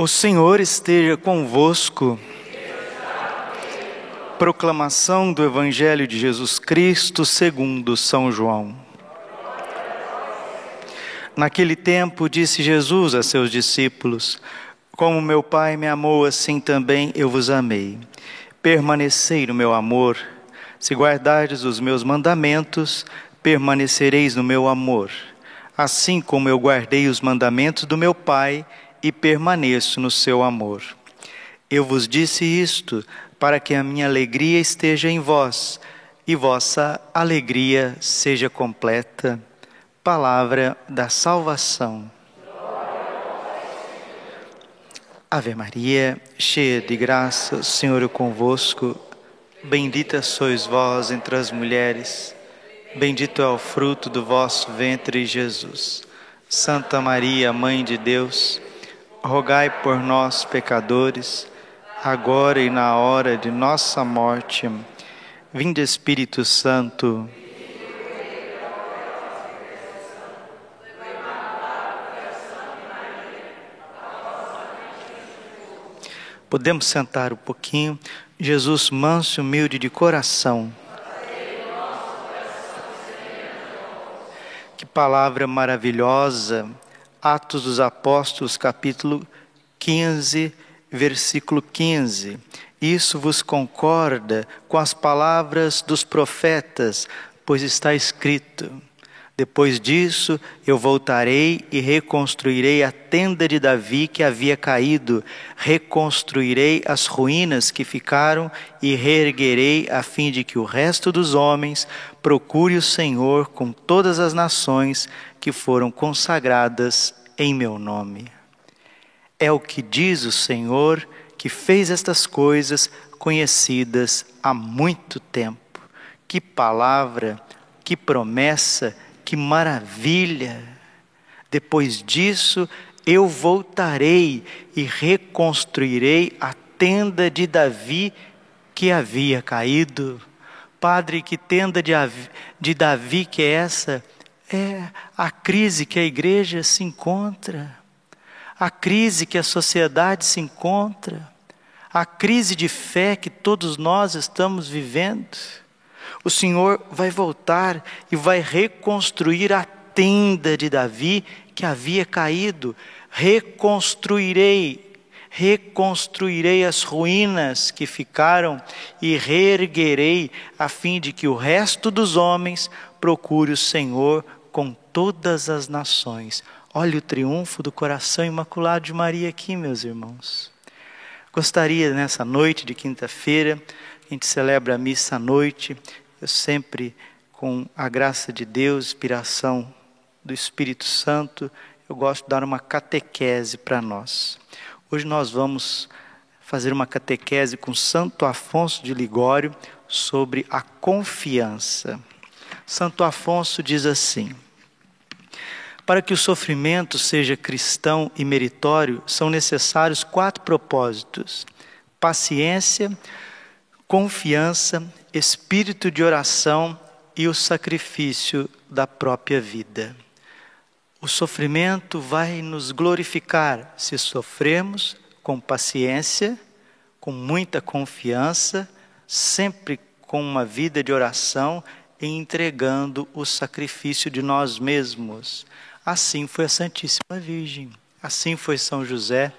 O Senhor esteja convosco. Proclamação do Evangelho de Jesus Cristo segundo São João. Naquele tempo disse Jesus a seus discípulos: Como meu Pai me amou, assim também eu vos amei. Permanecei no meu amor. Se guardardes os meus mandamentos, permanecereis no meu amor. Assim como eu guardei os mandamentos do meu Pai e permaneço no seu amor. Eu vos disse isto para que a minha alegria esteja em vós e vossa alegria seja completa. Palavra da salvação. Ave Maria, cheia de graça, o Senhor é convosco. Bendita sois vós entre as mulheres, bendito é o fruto do vosso ventre, Jesus. Santa Maria, Mãe de Deus, rogai por nós, pecadores, agora e na hora de nossa morte. Vinde, Espírito Santo. Podemos sentar um pouquinho. Jesus, manso e humilde de coração. Que palavra maravilhosa Atos dos Apóstolos, capítulo 15, versículo 15. Isso vos concorda com as palavras dos profetas, pois está escrito: Depois disso eu voltarei e reconstruirei a tenda de Davi que havia caído, reconstruirei as ruínas que ficaram e reerguerei a fim de que o resto dos homens procure o Senhor com todas as nações que foram consagradas em meu nome. É o que diz o Senhor que fez estas coisas conhecidas há muito tempo. Que palavra, que promessa, que maravilha! Depois disso, eu voltarei e reconstruirei a tenda de Davi que havia caído. Padre, que tenda de, de Davi que é essa? É a crise que a igreja se encontra, a crise que a sociedade se encontra, a crise de fé que todos nós estamos vivendo. O Senhor vai voltar e vai reconstruir a tenda de Davi que havia caído. Reconstruirei reconstruirei as ruínas que ficaram e reerguerei, a fim de que o resto dos homens procure o Senhor com todas as nações. Olha o triunfo do coração imaculado de Maria aqui, meus irmãos. Gostaria nessa noite de quinta-feira, a gente celebra a missa à noite, eu sempre, com a graça de Deus, inspiração do Espírito Santo, eu gosto de dar uma catequese para nós. Hoje nós vamos fazer uma catequese com Santo Afonso de Ligório sobre a confiança. Santo Afonso diz assim: Para que o sofrimento seja cristão e meritório, são necessários quatro propósitos: paciência, confiança, espírito de oração e o sacrifício da própria vida. O sofrimento vai nos glorificar se sofremos com paciência, com muita confiança, sempre com uma vida de oração e entregando o sacrifício de nós mesmos. Assim foi a Santíssima Virgem, assim foi São José,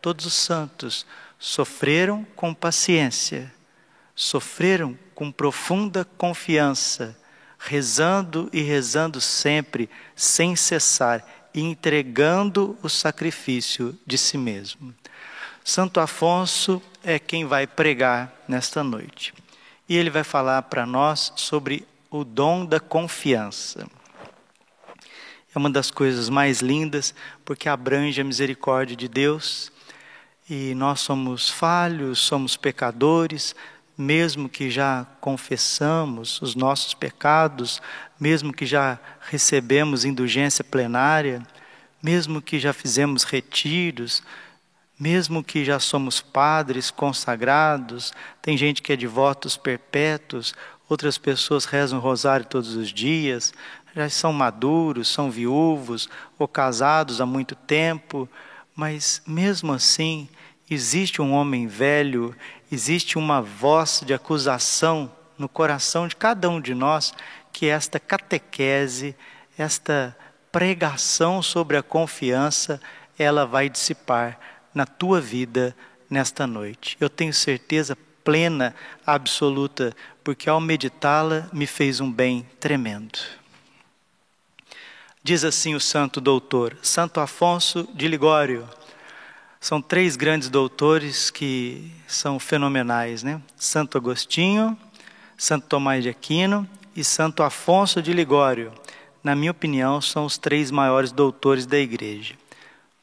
todos os santos sofreram com paciência, sofreram com profunda confiança rezando e rezando sempre, sem cessar, entregando o sacrifício de si mesmo. Santo Afonso é quem vai pregar nesta noite. E ele vai falar para nós sobre o dom da confiança. É uma das coisas mais lindas, porque abrange a misericórdia de Deus. E nós somos falhos, somos pecadores, mesmo que já confessamos os nossos pecados, mesmo que já recebemos indulgência plenária, mesmo que já fizemos retiros, mesmo que já somos padres consagrados, tem gente que é de votos perpétuos, outras pessoas rezam o rosário todos os dias, já são maduros, são viúvos ou casados há muito tempo, Mas mesmo assim, existe um homem velho, existe uma voz de acusação no coração de cada um de nós que esta catequese, esta pregação sobre a confiança, ela vai dissipar na tua vida nesta noite. Eu tenho certeza plena, absoluta, porque ao meditá-la me fez um bem tremendo. Diz assim o santo doutor, Santo Afonso de Ligório. São três grandes doutores que são fenomenais, né? Santo Agostinho, Santo Tomás de Aquino e Santo Afonso de Ligório. Na minha opinião, são os três maiores doutores da igreja.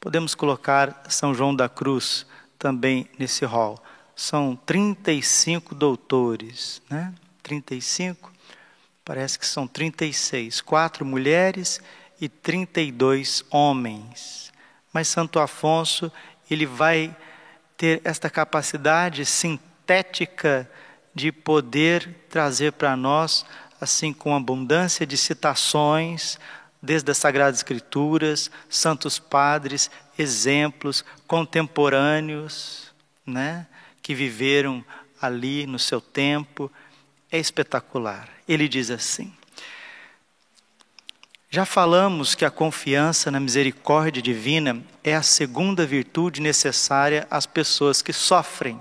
Podemos colocar São João da Cruz também nesse rol. São 35 doutores, né? 35, parece que são 36, quatro mulheres e 32 homens. Mas Santo Afonso, ele vai ter esta capacidade sintética de poder trazer para nós, assim com abundância de citações, desde as Sagradas Escrituras, santos padres, exemplos contemporâneos, né, que viveram ali no seu tempo, é espetacular. Ele diz assim: Já falamos que a confiança na misericórdia divina é a segunda virtude necessária às pessoas que sofrem.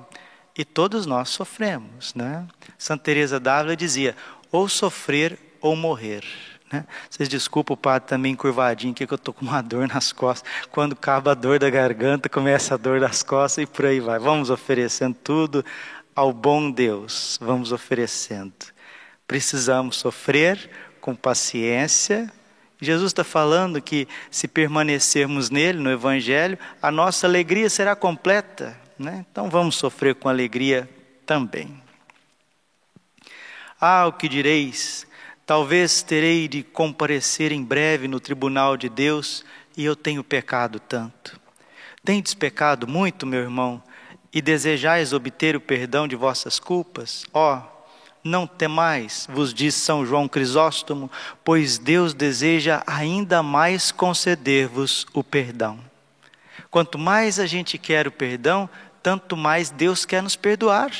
E todos nós sofremos, né? Santa Teresa d'Ávila dizia: ou sofrer ou morrer. Né? Vocês desculpem o padre também curvadinho que eu estou com uma dor nas costas. Quando acaba a dor da garganta, começa a dor das costas e por aí vai. Vamos oferecendo tudo ao bom Deus. Vamos oferecendo. Precisamos sofrer com paciência. Jesus está falando que se permanecermos nele, no Evangelho, a nossa alegria será completa. Né? Então vamos sofrer com alegria também. Ah, o que direis? Talvez terei de comparecer em breve no tribunal de Deus e eu tenho pecado tanto. Tendes pecado muito, meu irmão, e desejais obter o perdão de vossas culpas? Ó, oh, não temais, vos diz São João Crisóstomo, pois Deus deseja ainda mais conceder-vos o perdão. Quanto mais a gente quer o perdão, tanto mais Deus quer nos perdoar.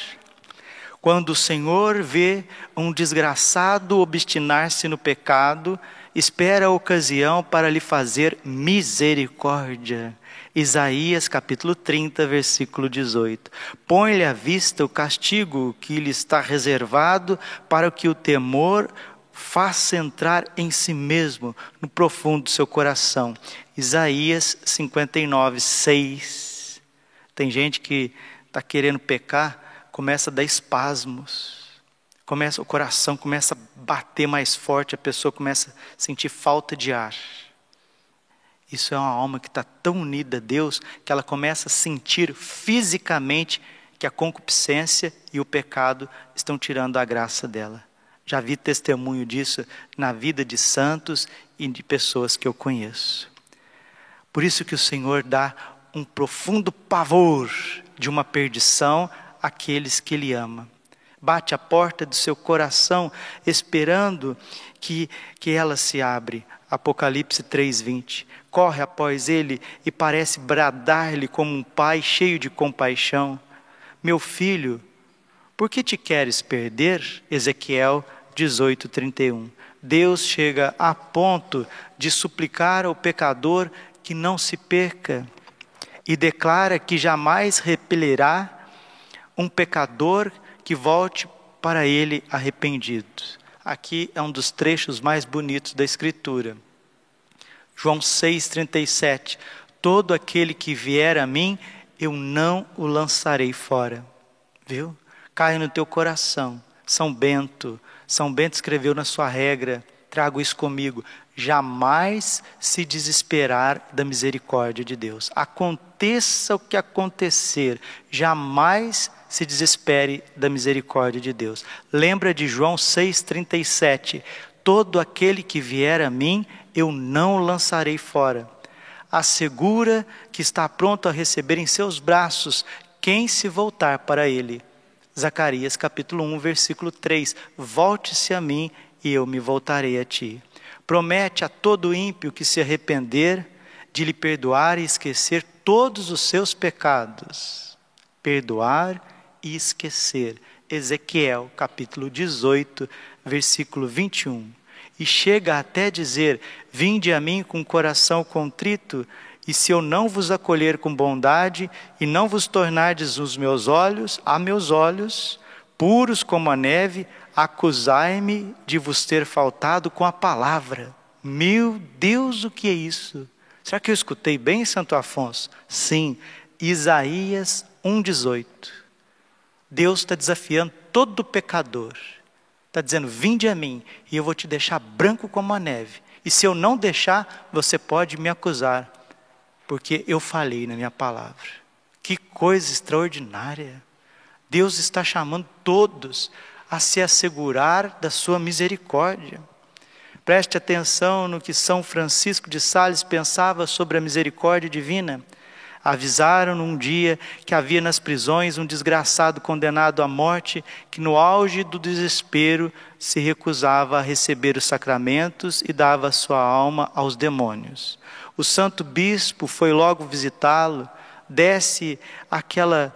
Quando o Senhor vê um desgraçado obstinar-se no pecado, espera a ocasião para lhe fazer misericórdia. Isaías capítulo 30, versículo 18. Põe-lhe à vista o castigo que lhe está reservado para que o temor faça entrar em si mesmo, no profundo do seu coração. Isaías 59, 6. Tem gente que está querendo pecar, começa a dar espasmos. Começa, o coração começa a bater mais forte, a pessoa começa a sentir falta de ar. Isso é uma alma que está tão unida a Deus que ela começa a sentir fisicamente que a concupiscência e o pecado estão tirando a graça dela. Já vi testemunho disso na vida de santos e de pessoas que eu conheço. Por isso que o Senhor dá um profundo pavor de uma perdição aqueles que Ele ama. Bate a porta do seu coração, esperando que, que ela se abre. Apocalipse 3:20. Corre após ele e parece bradar-lhe como um pai cheio de compaixão: Meu filho, por que te queres perder? Ezequiel 18:31. Deus chega a ponto de suplicar ao pecador que não se perca e declara que jamais repelerá um pecador que volte para ele arrependido. Aqui é um dos trechos mais bonitos da Escritura. João 6,37: Todo aquele que vier a mim, eu não o lançarei fora. Viu? Cai no teu coração. São Bento. São Bento escreveu na sua regra: trago isso comigo. Jamais se desesperar da misericórdia de Deus. Aconteça o que acontecer, jamais se desespere da misericórdia de Deus. Lembra de João 6,37: Todo aquele que vier a mim, eu não o lançarei fora. Assegura que está pronto a receber em seus braços quem se voltar para ele. Zacarias capítulo 1, versículo 3: Volte-se a mim e eu me voltarei a ti. Promete a todo ímpio que se arrepender de lhe perdoar e esquecer todos os seus pecados. Perdoar e esquecer. Ezequiel, capítulo 18, versículo 21. E chega até dizer: Vinde a mim com coração contrito, e se eu não vos acolher com bondade, e não vos tornardes os meus olhos, a meus olhos, puros como a neve, acusai-me de vos ter faltado com a palavra. Meu Deus, o que é isso? Será que eu escutei bem, Santo Afonso? Sim, Isaías 1,18. Deus está desafiando todo pecador. Está dizendo: Vinde a mim, e eu vou te deixar branco como a neve. E se eu não deixar, você pode me acusar, porque eu falei na minha palavra. Que coisa extraordinária! Deus está chamando todos a se assegurar da sua misericórdia. Preste atenção no que São Francisco de Sales pensava sobre a misericórdia divina. Avisaram num dia que havia nas prisões um desgraçado condenado à morte que, no auge do desespero, se recusava a receber os sacramentos e dava sua alma aos demônios. O santo bispo foi logo visitá-lo, desce aquela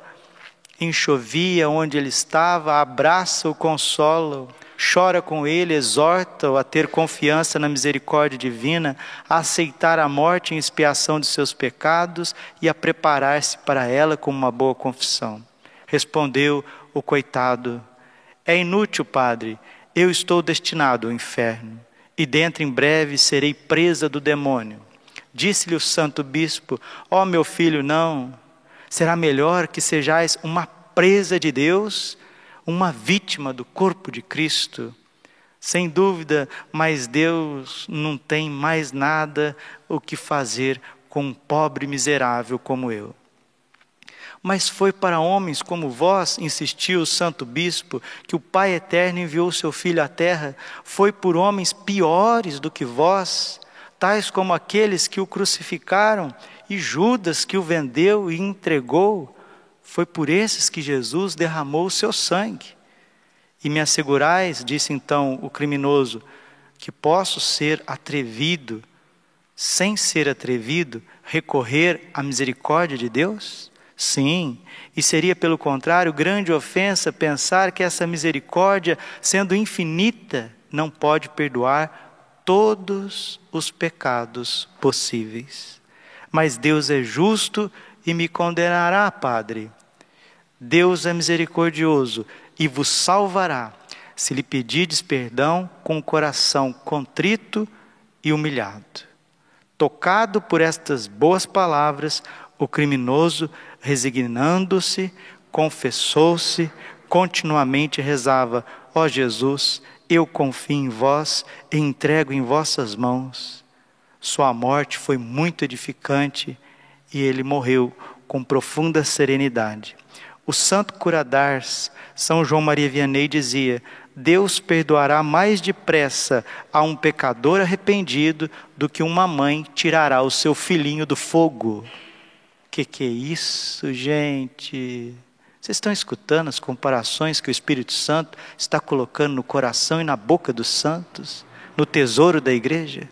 enxovia onde ele estava, abraça-o, consola-o chora com ele, exorta-o a ter confiança na misericórdia divina, a aceitar a morte em expiação de seus pecados e a preparar-se para ela com uma boa confissão. Respondeu o coitado: É inútil, padre, eu estou destinado ao inferno, e dentro em breve serei presa do demônio. Disse-lhe o santo bispo: Ó oh, meu filho, não, será melhor que sejais uma presa de Deus uma vítima do corpo de Cristo. Sem dúvida, mas Deus não tem mais nada o que fazer com um pobre miserável como eu. Mas foi para homens como vós, insistiu o santo bispo, que o Pai eterno enviou seu filho à terra, foi por homens piores do que vós, tais como aqueles que o crucificaram e Judas que o vendeu e entregou foi por esses que Jesus derramou o seu sangue. E me assegurais, disse então o criminoso, que posso ser atrevido, sem ser atrevido, recorrer à misericórdia de Deus? Sim, e seria pelo contrário grande ofensa pensar que essa misericórdia, sendo infinita, não pode perdoar todos os pecados possíveis. Mas Deus é justo e me condenará, Padre, Deus é misericordioso e vos salvará, se lhe pedirdes perdão com o coração contrito e humilhado. Tocado por estas boas palavras, o criminoso, resignando-se, confessou-se, continuamente rezava: Ó oh Jesus, eu confio em vós e entrego em vossas mãos. Sua morte foi muito edificante e ele morreu com profunda serenidade. O santo curadars, São João Maria Vianney, dizia: Deus perdoará mais depressa a um pecador arrependido do que uma mãe tirará o seu filhinho do fogo. Que que é isso, gente? Vocês estão escutando as comparações que o Espírito Santo está colocando no coração e na boca dos santos, no tesouro da igreja?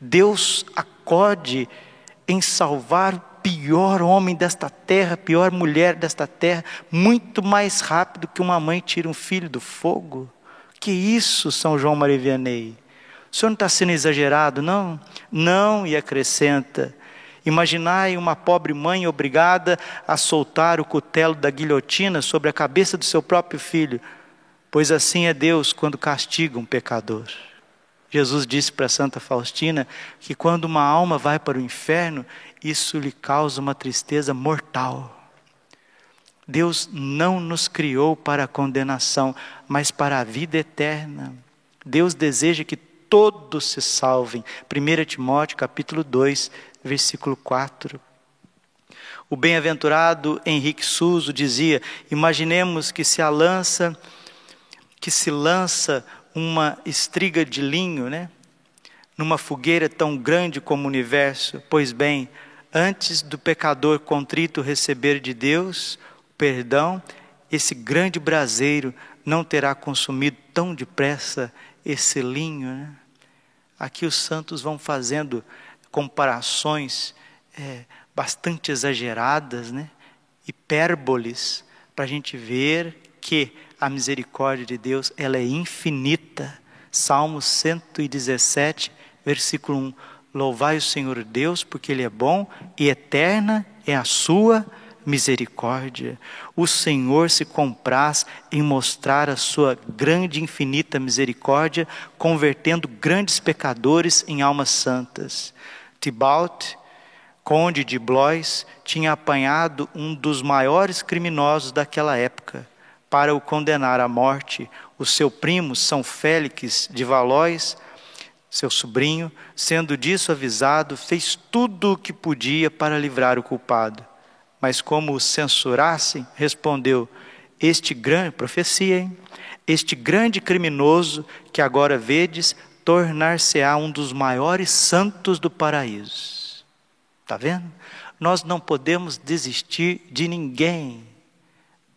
Deus acode em salvar pior homem desta terra, pior mulher desta terra, muito mais rápido que uma mãe tira um filho do fogo. Que isso, São João Maria Vianney? O senhor não está sendo exagerado, não? Não, e acrescenta. Imaginai uma pobre mãe obrigada a soltar o cutelo da guilhotina sobre a cabeça do seu próprio filho, pois assim é Deus quando castiga um pecador. Jesus disse para Santa Faustina que quando uma alma vai para o inferno, isso lhe causa uma tristeza mortal. Deus não nos criou para a condenação, mas para a vida eterna. Deus deseja que todos se salvem. 1 Timóteo capítulo 2, versículo 4. O bem-aventurado Henrique Suso dizia: Imaginemos que se a lança que se lança uma estriga de linho, né? Numa fogueira tão grande como o universo. Pois bem, antes do pecador contrito receber de Deus perdão, esse grande braseiro não terá consumido tão depressa esse linho. Né? Aqui os santos vão fazendo comparações é, bastante exageradas, né? hipérboles, para a gente ver que a misericórdia de Deus ela é infinita. Salmo 117, versículo 1. Louvai o Senhor Deus, porque Ele é bom e eterna é a sua misericórdia. O Senhor se compraz em mostrar a sua grande e infinita misericórdia, convertendo grandes pecadores em almas santas. Tibalt, conde de Blois, tinha apanhado um dos maiores criminosos daquela época para o condenar à morte. O seu primo, São Félix de Valois, seu sobrinho, sendo disso avisado, fez tudo o que podia para livrar o culpado. Mas como o censurassem, respondeu: Este grande, profecia, hein? Este grande criminoso que agora vedes, tornar-se-á um dos maiores santos do paraíso. Está vendo? Nós não podemos desistir de ninguém.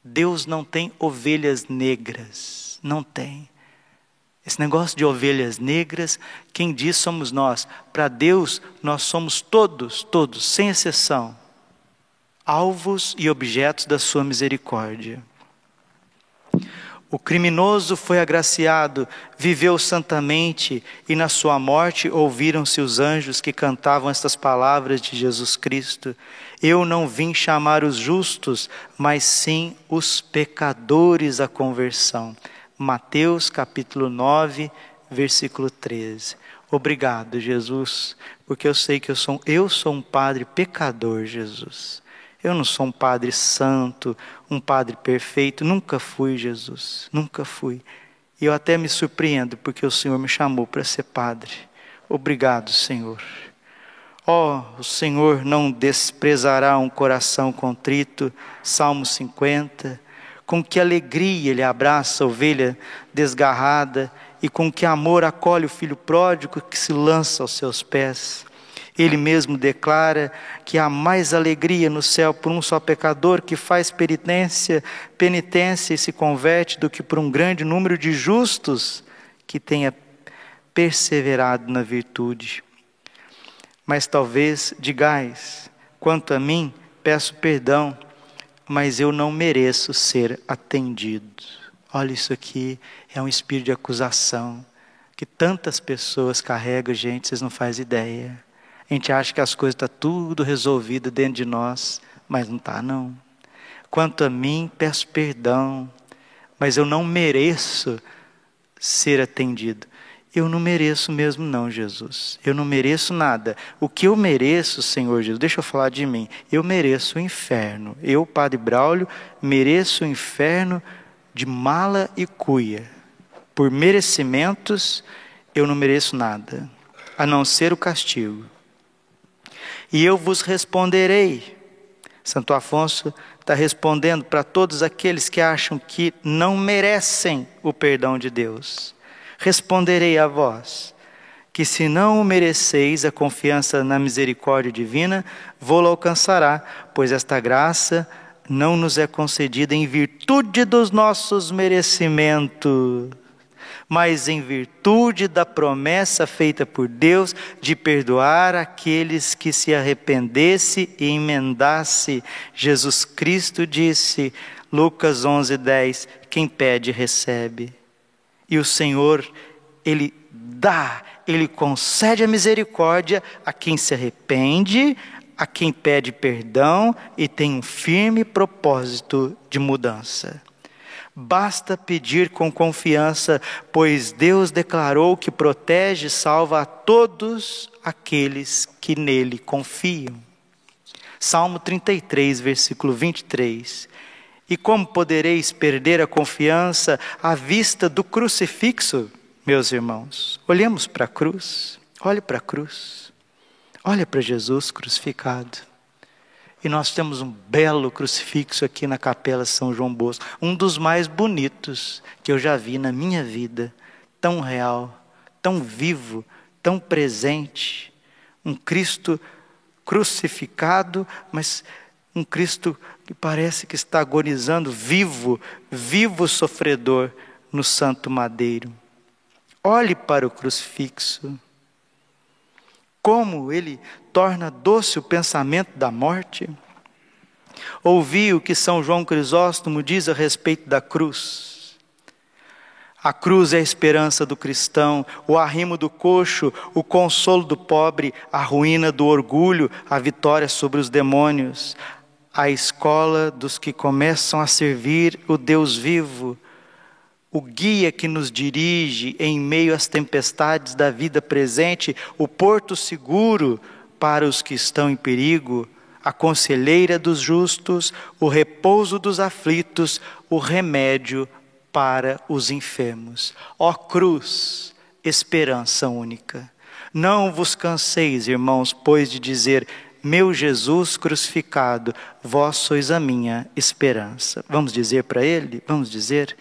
Deus não tem ovelhas negras. Não tem. Esse negócio de ovelhas negras, quem diz somos nós. Para Deus, nós somos todos, todos, sem exceção, alvos e objetos da Sua misericórdia. O criminoso foi agraciado, viveu santamente, e na sua morte ouviram-se os anjos que cantavam estas palavras de Jesus Cristo: Eu não vim chamar os justos, mas sim os pecadores à conversão. Mateus capítulo 9, versículo 13. Obrigado, Jesus, porque eu sei que eu sou, eu sou um padre pecador, Jesus. Eu não sou um padre santo, um padre perfeito, nunca fui, Jesus, nunca fui. E eu até me surpreendo porque o Senhor me chamou para ser padre. Obrigado, Senhor. Ó, oh, o Senhor não desprezará um coração contrito. Salmo 50 com que alegria ele abraça a ovelha desgarrada e com que amor acolhe o filho pródigo que se lança aos seus pés. Ele mesmo declara que há mais alegria no céu por um só pecador que faz penitência, penitência e se converte do que por um grande número de justos que tenha perseverado na virtude. Mas talvez digais, quanto a mim, peço perdão mas eu não mereço ser atendido. Olha, isso aqui é um espírito de acusação que tantas pessoas carregam, gente, vocês não fazem ideia. A gente acha que as coisas estão tá tudo resolvido dentro de nós, mas não está, não. Quanto a mim, peço perdão, mas eu não mereço ser atendido. Eu não mereço mesmo, não, Jesus. Eu não mereço nada. O que eu mereço, Senhor Jesus, deixa eu falar de mim. Eu mereço o inferno. Eu, Padre Braulio, mereço o inferno de mala e cuia. Por merecimentos, eu não mereço nada, a não ser o castigo. E eu vos responderei. Santo Afonso está respondendo para todos aqueles que acham que não merecem o perdão de Deus responderei a vós, que se não o mereceis a confiança na misericórdia divina, vou-la alcançará, pois esta graça não nos é concedida em virtude dos nossos merecimentos, mas em virtude da promessa feita por Deus de perdoar aqueles que se arrependesse e emendasse. Jesus Cristo disse, Lucas 11:10, quem pede recebe. E o Senhor, Ele dá, Ele concede a misericórdia a quem se arrepende, a quem pede perdão e tem um firme propósito de mudança. Basta pedir com confiança, pois Deus declarou que protege e salva a todos aqueles que nele confiam. Salmo 33, versículo 23. E como podereis perder a confiança à vista do crucifixo, meus irmãos? Olhemos para a cruz, olhe para a cruz, olha para Jesus crucificado. E nós temos um belo crucifixo aqui na Capela São João Bosco, um dos mais bonitos que eu já vi na minha vida, tão real, tão vivo, tão presente. Um Cristo crucificado, mas um Cristo que parece que está agonizando, vivo, vivo sofredor no santo madeiro. Olhe para o crucifixo. Como ele torna doce o pensamento da morte. Ouvi o que São João Crisóstomo diz a respeito da cruz. A cruz é a esperança do cristão, o arrimo do coxo, o consolo do pobre, a ruína do orgulho, a vitória sobre os demônios, a escola dos que começam a servir o Deus vivo, o guia que nos dirige em meio às tempestades da vida presente, o porto seguro para os que estão em perigo, a conselheira dos justos, o repouso dos aflitos, o remédio para os enfermos. Ó cruz, esperança única. Não vos canseis, irmãos, pois de dizer: Meu Jesus crucificado, vós sois a minha esperança. Vamos dizer para ele? Vamos dizer: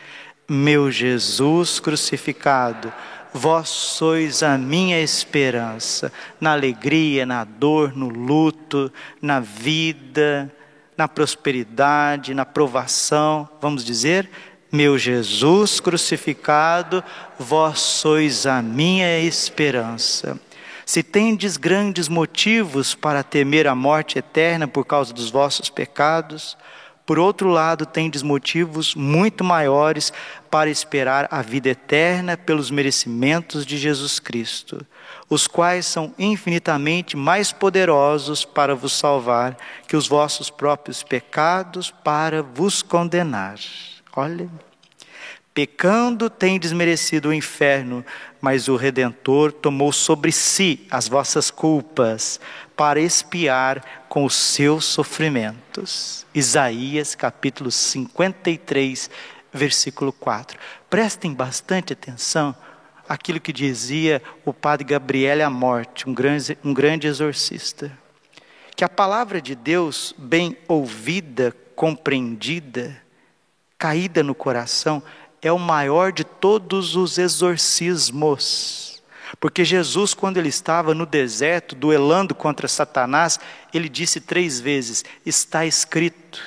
Meu Jesus crucificado, Vós sois a minha esperança, na alegria, na dor, no luto, na vida, na prosperidade, na provação. Vamos dizer, meu Jesus crucificado, vós sois a minha esperança. Se tendes grandes motivos para temer a morte eterna por causa dos vossos pecados, por outro lado, tendes motivos muito maiores para esperar a vida eterna pelos merecimentos de Jesus Cristo, os quais são infinitamente mais poderosos para vos salvar que os vossos próprios pecados para vos condenar. Olha, pecando tendes merecido o inferno, mas o Redentor tomou sobre si as vossas culpas para expiar com os seus sofrimentos. Isaías capítulo 53, versículo 4. Prestem bastante atenção àquilo que dizia o padre Gabriel à morte, um grande, um grande exorcista. Que a palavra de Deus, bem ouvida, compreendida, caída no coração, é o maior de todos os exorcismos. Porque Jesus, quando ele estava no deserto, duelando contra Satanás, ele disse três vezes: Está escrito,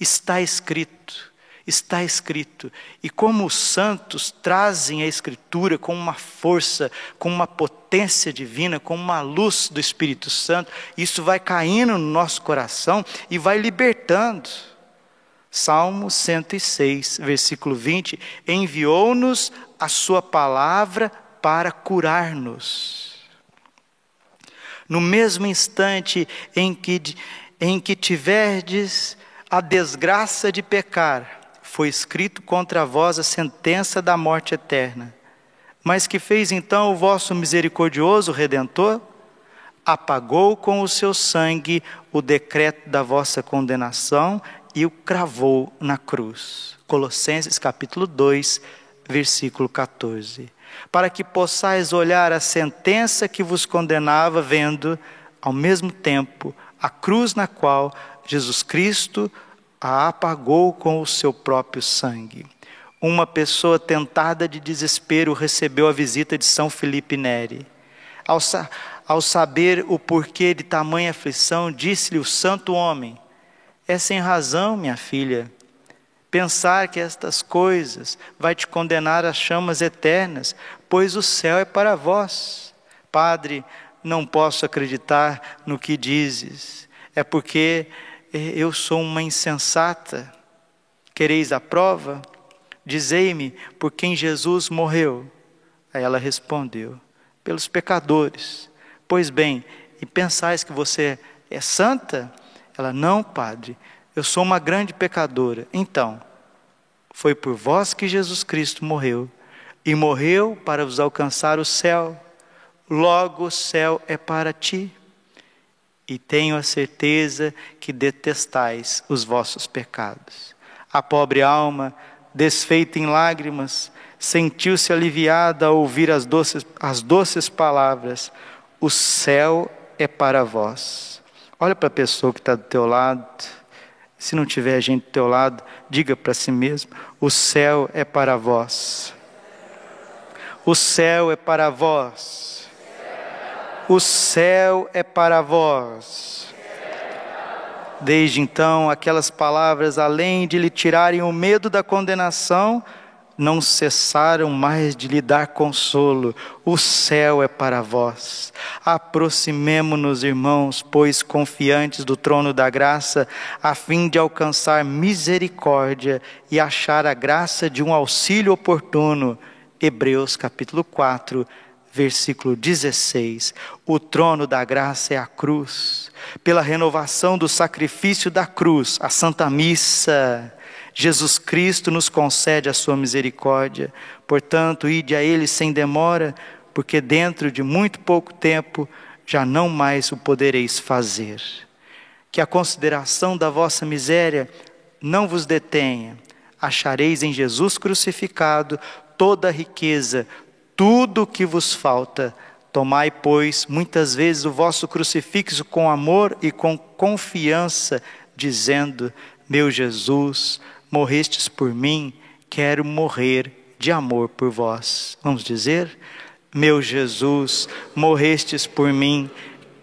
está escrito, está escrito. E como os santos trazem a Escritura com uma força, com uma potência divina, com uma luz do Espírito Santo, isso vai caindo no nosso coração e vai libertando. Salmo 106, versículo 20: Enviou-nos a Sua palavra para curar-nos. No mesmo instante em que, em que tiverdes a desgraça de pecar, foi escrito contra vós a sentença da morte eterna. Mas que fez então o vosso misericordioso Redentor? Apagou com o seu sangue o decreto da vossa condenação e o cravou na cruz. Colossenses capítulo 2, versículo 14 para que possais olhar a sentença que vos condenava, vendo, ao mesmo tempo, a cruz na qual Jesus Cristo a apagou com o seu próprio sangue. Uma pessoa tentada de desespero recebeu a visita de São Felipe Neri. Ao, sa ao saber o porquê de tamanha aflição, disse-lhe o santo homem: É sem razão, minha filha pensar que estas coisas vai te condenar às chamas eternas, pois o céu é para vós. Padre, não posso acreditar no que dizes, é porque eh, eu sou uma insensata. Quereis a prova? Dizei-me por quem Jesus morreu. Aí ela respondeu: pelos pecadores. Pois bem, e pensais que você é santa? Ela, não, padre, eu sou uma grande pecadora. Então, foi por vós que Jesus Cristo morreu, e morreu para vos alcançar o céu. Logo o céu é para ti. E tenho a certeza que detestais os vossos pecados. A pobre alma, desfeita em lágrimas, sentiu-se aliviada ao ouvir as doces, as doces palavras: O céu é para vós. Olha para a pessoa que está do teu lado se não tiver gente do teu lado, diga para si mesmo: o céu é para vós. O céu é para vós. O céu é para vós. Desde então, aquelas palavras, além de lhe tirarem o medo da condenação, não cessaram mais de lhe dar consolo. O céu é para vós. Aproximemo-nos, irmãos, pois confiantes do trono da graça, a fim de alcançar misericórdia e achar a graça de um auxílio oportuno. Hebreus capítulo 4, versículo 16. O trono da graça é a cruz. Pela renovação do sacrifício da cruz, a Santa Missa, Jesus Cristo nos concede a sua misericórdia. Portanto, ide a Ele sem demora, porque dentro de muito pouco tempo já não mais o podereis fazer. Que a consideração da vossa miséria não vos detenha. Achareis em Jesus crucificado toda a riqueza, tudo o que vos falta. Tomai, pois, muitas vezes o vosso crucifixo com amor e com confiança, dizendo: Meu Jesus, morrestes por mim, quero morrer de amor por vós. Vamos dizer? Meu Jesus, morrestes por mim,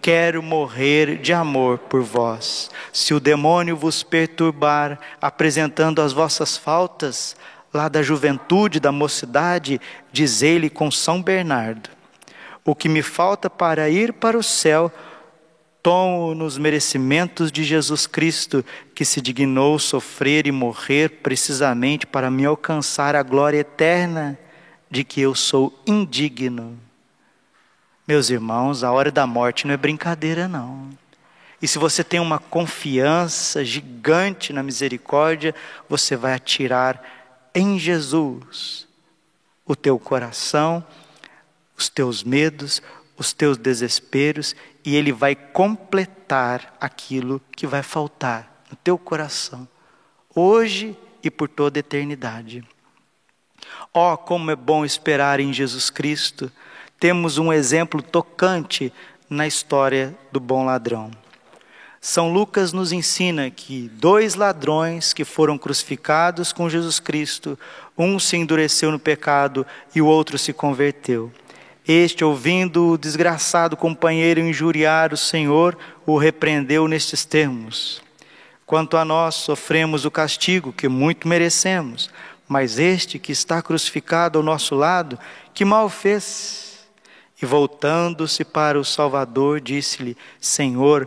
quero morrer de amor por vós. Se o demônio vos perturbar, apresentando as vossas faltas, lá da juventude, da mocidade, dizei-lhe com São Bernardo: O que me falta para ir para o céu, tomo nos merecimentos de Jesus Cristo, que se dignou sofrer e morrer precisamente para me alcançar a glória eterna de que eu sou indigno. Meus irmãos, a hora da morte não é brincadeira, não. E se você tem uma confiança gigante na misericórdia, você vai atirar em Jesus o teu coração, os teus medos, os teus desesperos e Ele vai completar aquilo que vai faltar no teu coração, hoje e por toda a eternidade. Oh, como é bom esperar em Jesus Cristo! Temos um exemplo tocante na história do bom ladrão. São Lucas nos ensina que dois ladrões que foram crucificados com Jesus Cristo, um se endureceu no pecado e o outro se converteu. Este, ouvindo o desgraçado companheiro injuriar o Senhor, o repreendeu nestes termos: Quanto a nós, sofremos o castigo que muito merecemos, mas este que está crucificado ao nosso lado, que mal fez? E voltando-se para o Salvador, disse-lhe: Senhor,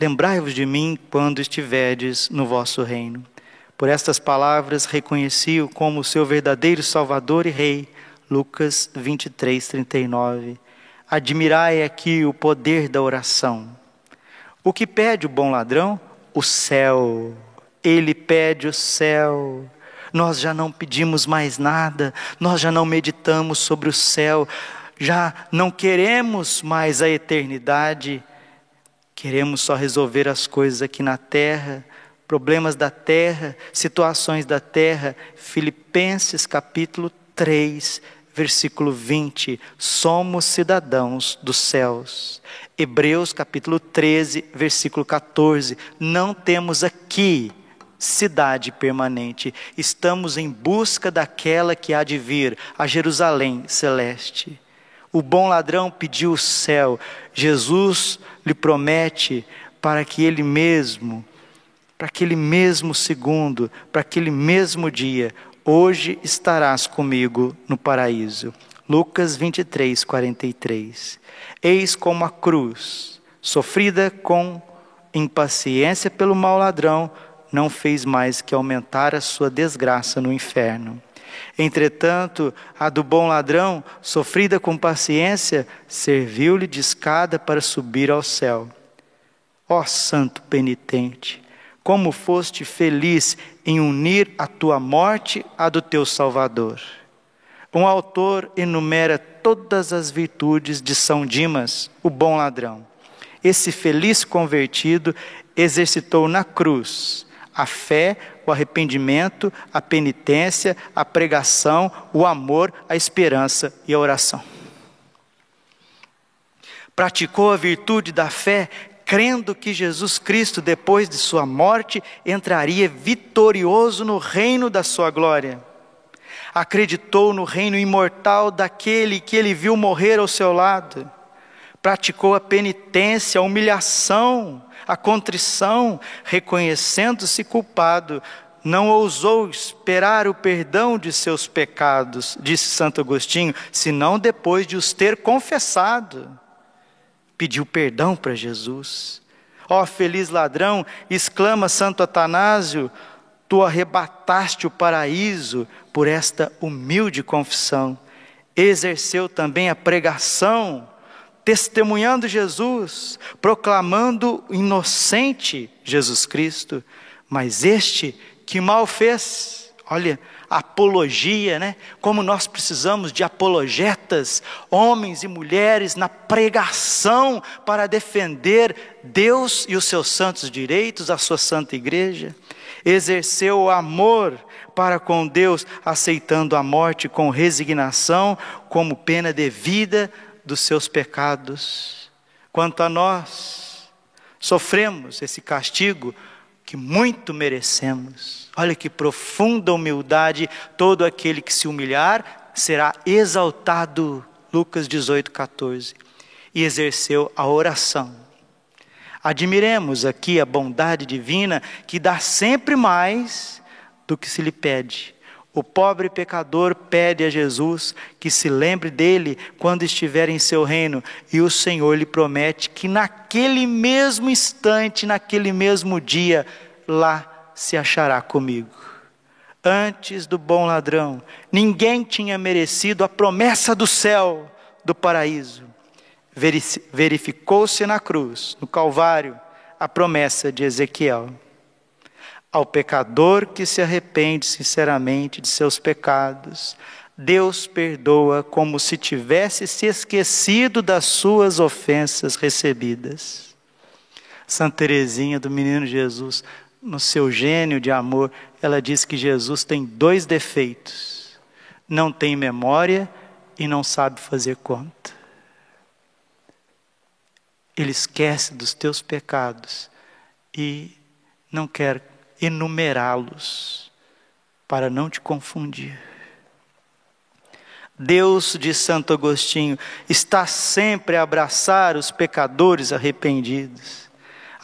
lembrai-vos de mim quando estiverdes no vosso reino. Por estas palavras reconheci-o como seu verdadeiro Salvador e Rei Lucas 23, 39. Admirai aqui o poder da oração. O que pede o bom ladrão? O céu. Ele pede o céu. Nós já não pedimos mais nada, nós já não meditamos sobre o céu, já não queremos mais a eternidade, queremos só resolver as coisas aqui na terra, problemas da terra, situações da terra. Filipenses capítulo 3, versículo 20, somos cidadãos dos céus. Hebreus capítulo 13, versículo 14, não temos aqui cidade permanente, estamos em busca daquela que há de vir, a Jerusalém celeste. O bom ladrão pediu o céu, Jesus lhe promete para que ele mesmo, para aquele mesmo segundo, para aquele mesmo dia, hoje estarás comigo no paraíso. Lucas 23, 43. Eis como a cruz, sofrida com impaciência pelo mau ladrão, não fez mais que aumentar a sua desgraça no inferno. Entretanto, a do bom ladrão, sofrida com paciência, serviu-lhe de escada para subir ao céu. Ó santo penitente, como foste feliz em unir a tua morte à do teu Salvador. Um autor enumera todas as virtudes de São Dimas, o bom ladrão. Esse feliz convertido exercitou na cruz a fé, o arrependimento, a penitência, a pregação, o amor, a esperança e a oração. Praticou a virtude da fé crendo que Jesus Cristo, depois de sua morte, entraria vitorioso no reino da sua glória. Acreditou no reino imortal daquele que ele viu morrer ao seu lado. Praticou a penitência, a humilhação, a contrição, reconhecendo-se culpado, não ousou esperar o perdão de seus pecados, disse Santo Agostinho, senão depois de os ter confessado. Pediu perdão para Jesus. Ó oh, feliz ladrão, exclama Santo Atanásio, tu arrebataste o paraíso por esta humilde confissão. Exerceu também a pregação, testemunhando Jesus, proclamando inocente Jesus Cristo, mas este que mal fez. Olha, apologia, né? Como nós precisamos de apologetas, homens e mulheres na pregação para defender Deus e os seus santos direitos, a sua santa igreja. Exerceu o amor para com Deus, aceitando a morte com resignação, como pena devida dos seus pecados. Quanto a nós, sofremos esse castigo que muito merecemos. Olha que profunda humildade, todo aquele que se humilhar será exaltado. Lucas 18, 14. E exerceu a oração. Admiremos aqui a bondade divina que dá sempre mais do que se lhe pede. O pobre pecador pede a Jesus que se lembre dele quando estiver em seu reino, e o Senhor lhe promete que naquele mesmo instante, naquele mesmo dia, lá se achará comigo. Antes do bom ladrão, ninguém tinha merecido a promessa do céu, do paraíso. Verificou-se na cruz, no Calvário, a promessa de Ezequiel ao pecador que se arrepende sinceramente de seus pecados, Deus perdoa como se tivesse se esquecido das suas ofensas recebidas. Santa Teresinha do Menino Jesus, no seu gênio de amor, ela diz que Jesus tem dois defeitos: não tem memória e não sabe fazer conta. Ele esquece dos teus pecados e não quer enumerá-los, para não te confundir. Deus, de Santo Agostinho, está sempre a abraçar os pecadores arrependidos.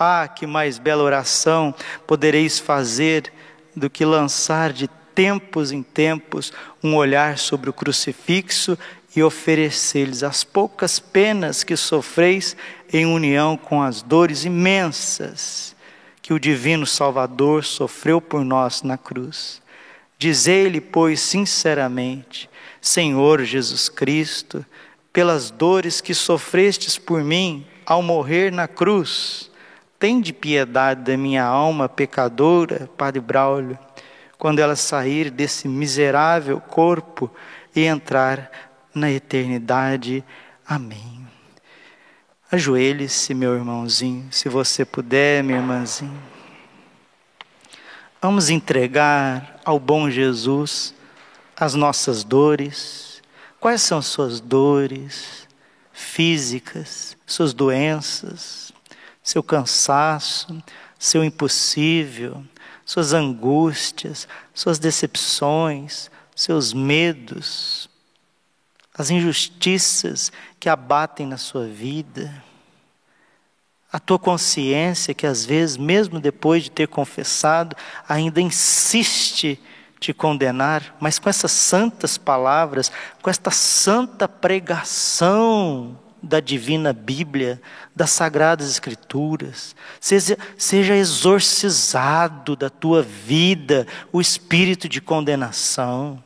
Ah, que mais bela oração podereis fazer do que lançar de tempos em tempos um olhar sobre o crucifixo e oferecer-lhes as poucas penas que sofreis em união com as dores imensas que o divino Salvador sofreu por nós na cruz. Dizei-lhe, pois, sinceramente: Senhor Jesus Cristo, pelas dores que sofrestes por mim ao morrer na cruz, tende piedade da minha alma pecadora, Padre Braulio, quando ela sair desse miserável corpo e entrar na eternidade. Amém. Ajoelhe-se, meu irmãozinho, se você puder, minha irmãzinha. Vamos entregar ao bom Jesus as nossas dores. Quais são as suas dores físicas, suas doenças, seu cansaço, seu impossível, suas angústias, suas decepções, seus medos, as injustiças que abatem na sua vida, a tua consciência que às vezes, mesmo depois de ter confessado, ainda insiste te condenar, mas com essas santas palavras, com esta santa pregação da divina Bíblia, das sagradas Escrituras, seja, seja exorcizado da tua vida o espírito de condenação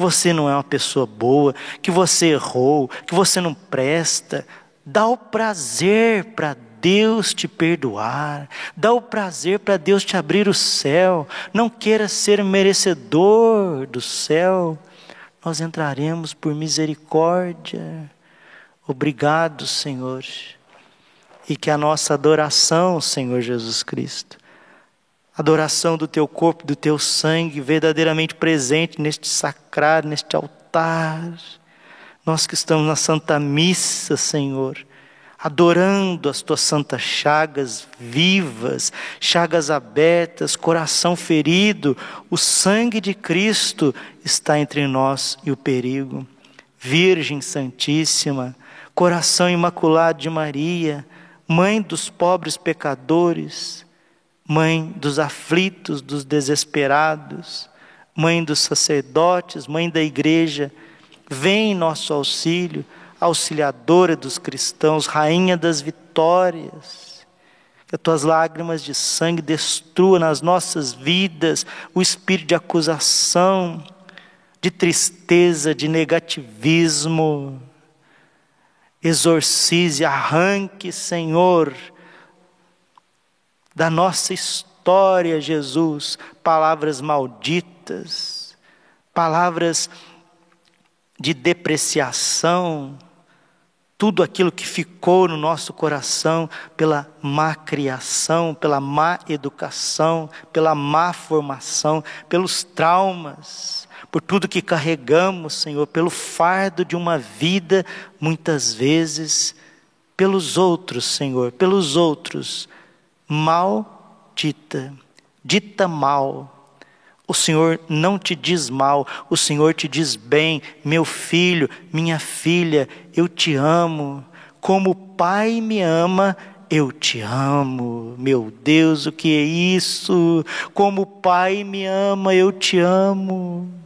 que você não é uma pessoa boa, que você errou, que você não presta. Dá o prazer para Deus te perdoar, dá o prazer para Deus te abrir o céu. Não queira ser merecedor do céu, nós entraremos por misericórdia. Obrigado, Senhor, e que a nossa adoração, Senhor Jesus Cristo, adoração do teu corpo, do teu sangue verdadeiramente presente neste sacrário, neste altar. Nós que estamos na Santa Missa, Senhor, adorando as tuas santas chagas vivas, chagas abertas, coração ferido, o sangue de Cristo está entre nós e o perigo. Virgem Santíssima, coração imaculado de Maria, mãe dos pobres pecadores, Mãe dos aflitos, dos desesperados, Mãe dos sacerdotes, Mãe da igreja, vem em nosso auxílio, auxiliadora dos cristãos, Rainha das vitórias. Que as tuas lágrimas de sangue destruam nas nossas vidas o espírito de acusação, de tristeza, de negativismo. Exorcize, arranque, Senhor, da nossa história, Jesus, palavras malditas, palavras de depreciação, tudo aquilo que ficou no nosso coração pela má criação, pela má educação, pela má formação, pelos traumas, por tudo que carregamos, Senhor, pelo fardo de uma vida, muitas vezes, pelos outros, Senhor, pelos outros, mal dita, dita mal. O Senhor não te diz mal, o Senhor te diz bem, meu filho, minha filha, eu te amo. Como o Pai me ama, eu te amo. Meu Deus, o que é isso? Como o Pai me ama, eu te amo.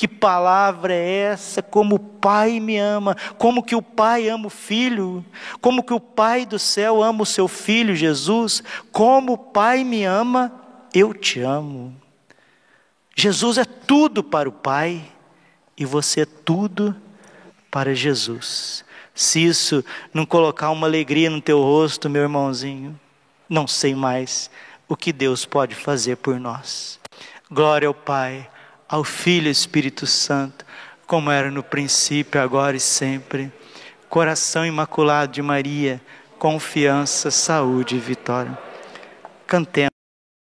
Que palavra é essa? Como o Pai me ama, como que o Pai ama o Filho, como que o Pai do céu ama o seu Filho Jesus, como o Pai me ama, eu te amo. Jesus é tudo para o Pai e você é tudo para Jesus. Se isso não colocar uma alegria no teu rosto, meu irmãozinho, não sei mais o que Deus pode fazer por nós. Glória ao Pai ao Filho Espírito Santo, como era no princípio, agora e sempre. Coração imaculado de Maria, confiança, saúde e vitória. Cantemos.